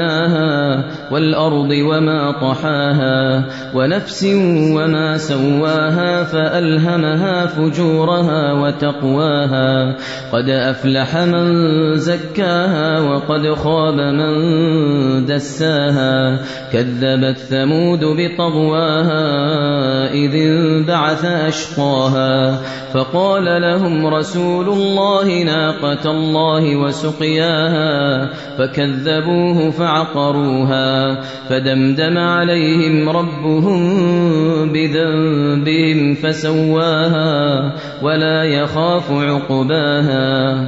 بناها والأرض وما طحاها ونفس وما سواها فألهمها فجورها وتقواها قد أفلح من زكاها وقد خاب من دساها كذبت ثمود بطغواها إذ انبعث أشقاها فقال لهم رسول الله ناقة الله وسقياها فكذبوه فعقروها فدمدم عليهم ربهم بذنبهم فسواها ولا يخاف عقباها.